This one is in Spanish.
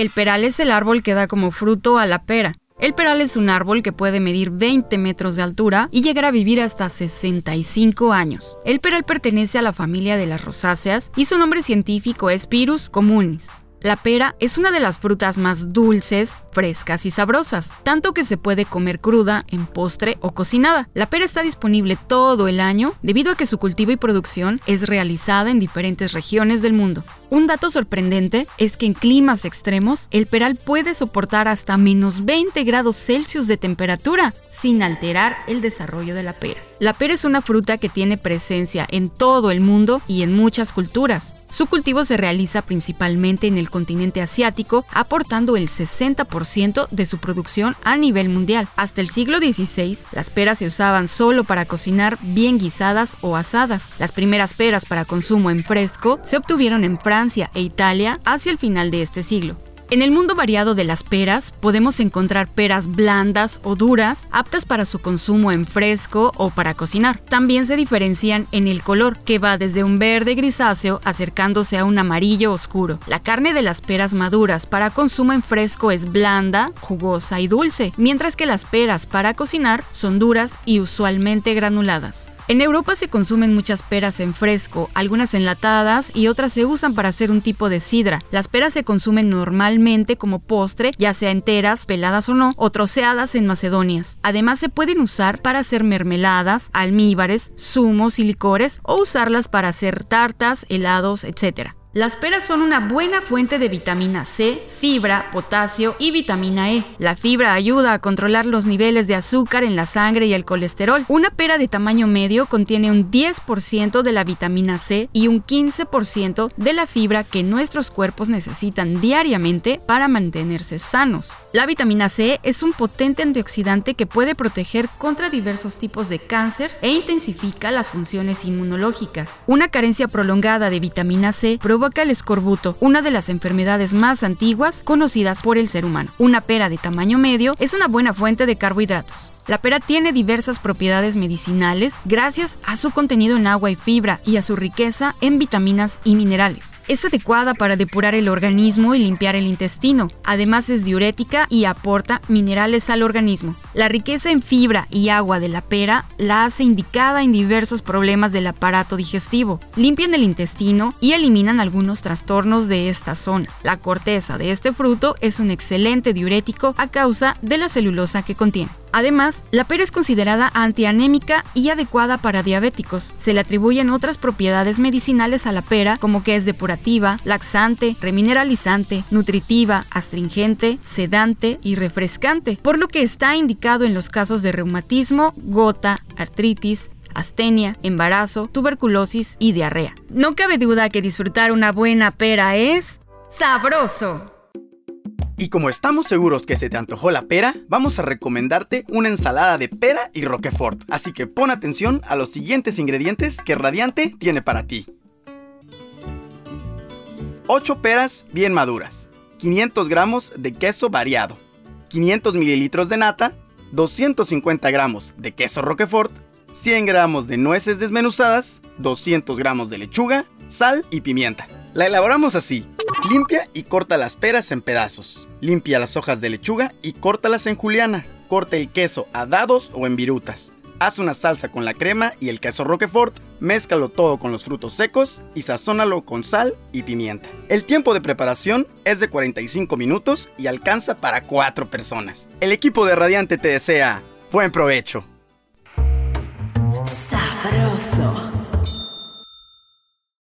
El peral es el árbol que da como fruto a la pera. El peral es un árbol que puede medir 20 metros de altura y llegar a vivir hasta 65 años. El peral pertenece a la familia de las rosáceas y su nombre científico es Pyrus communis. La pera es una de las frutas más dulces, frescas y sabrosas, tanto que se puede comer cruda, en postre o cocinada. La pera está disponible todo el año debido a que su cultivo y producción es realizada en diferentes regiones del mundo. Un dato sorprendente es que en climas extremos el peral puede soportar hasta menos 20 grados Celsius de temperatura sin alterar el desarrollo de la pera. La pera es una fruta que tiene presencia en todo el mundo y en muchas culturas. Su cultivo se realiza principalmente en el continente asiático, aportando el 60% de su producción a nivel mundial. Hasta el siglo XVI, las peras se usaban solo para cocinar bien guisadas o asadas. Las primeras peras para consumo en fresco se obtuvieron en Francia e Italia hacia el final de este siglo. En el mundo variado de las peras podemos encontrar peras blandas o duras, aptas para su consumo en fresco o para cocinar. También se diferencian en el color, que va desde un verde grisáceo acercándose a un amarillo oscuro. La carne de las peras maduras para consumo en fresco es blanda, jugosa y dulce, mientras que las peras para cocinar son duras y usualmente granuladas. En Europa se consumen muchas peras en fresco, algunas enlatadas y otras se usan para hacer un tipo de sidra. Las peras se consumen normalmente como postre, ya sea enteras, peladas o no, o troceadas en macedonias. Además se pueden usar para hacer mermeladas, almíbares, zumos y licores o usarlas para hacer tartas, helados, etc. Las peras son una buena fuente de vitamina C, fibra, potasio y vitamina E. La fibra ayuda a controlar los niveles de azúcar en la sangre y el colesterol. Una pera de tamaño medio contiene un 10% de la vitamina C y un 15% de la fibra que nuestros cuerpos necesitan diariamente para mantenerse sanos. La vitamina C es un potente antioxidante que puede proteger contra diversos tipos de cáncer e intensifica las funciones inmunológicas. Una carencia prolongada de vitamina C provoca el escorbuto, una de las enfermedades más antiguas conocidas por el ser humano. Una pera de tamaño medio es una buena fuente de carbohidratos. La pera tiene diversas propiedades medicinales gracias a su contenido en agua y fibra y a su riqueza en vitaminas y minerales. Es adecuada para depurar el organismo y limpiar el intestino. Además es diurética y aporta minerales al organismo. La riqueza en fibra y agua de la pera la hace indicada en diversos problemas del aparato digestivo. Limpian el intestino y eliminan algunos trastornos de esta zona. La corteza de este fruto es un excelente diurético a causa de la celulosa que contiene. Además, la pera es considerada antianémica y adecuada para diabéticos. Se le atribuyen otras propiedades medicinales a la pera, como que es depurativa, laxante, remineralizante, nutritiva, astringente, sedante y refrescante, por lo que está indicado en los casos de reumatismo, gota, artritis, astenia, embarazo, tuberculosis y diarrea. No cabe duda que disfrutar una buena pera es sabroso. Y como estamos seguros que se te antojó la pera, vamos a recomendarte una ensalada de pera y roquefort. Así que pon atención a los siguientes ingredientes que Radiante tiene para ti. 8 peras bien maduras, 500 gramos de queso variado, 500 mililitros de nata, 250 gramos de queso roquefort, 100 gramos de nueces desmenuzadas, 200 gramos de lechuga, sal y pimienta. La elaboramos así. Limpia y corta las peras en pedazos. Limpia las hojas de lechuga y córtalas en juliana. Corta el queso a dados o en virutas. Haz una salsa con la crema y el queso roquefort, mézcalo todo con los frutos secos y sazónalo con sal y pimienta. El tiempo de preparación es de 45 minutos y alcanza para 4 personas. El equipo de Radiante te desea buen provecho.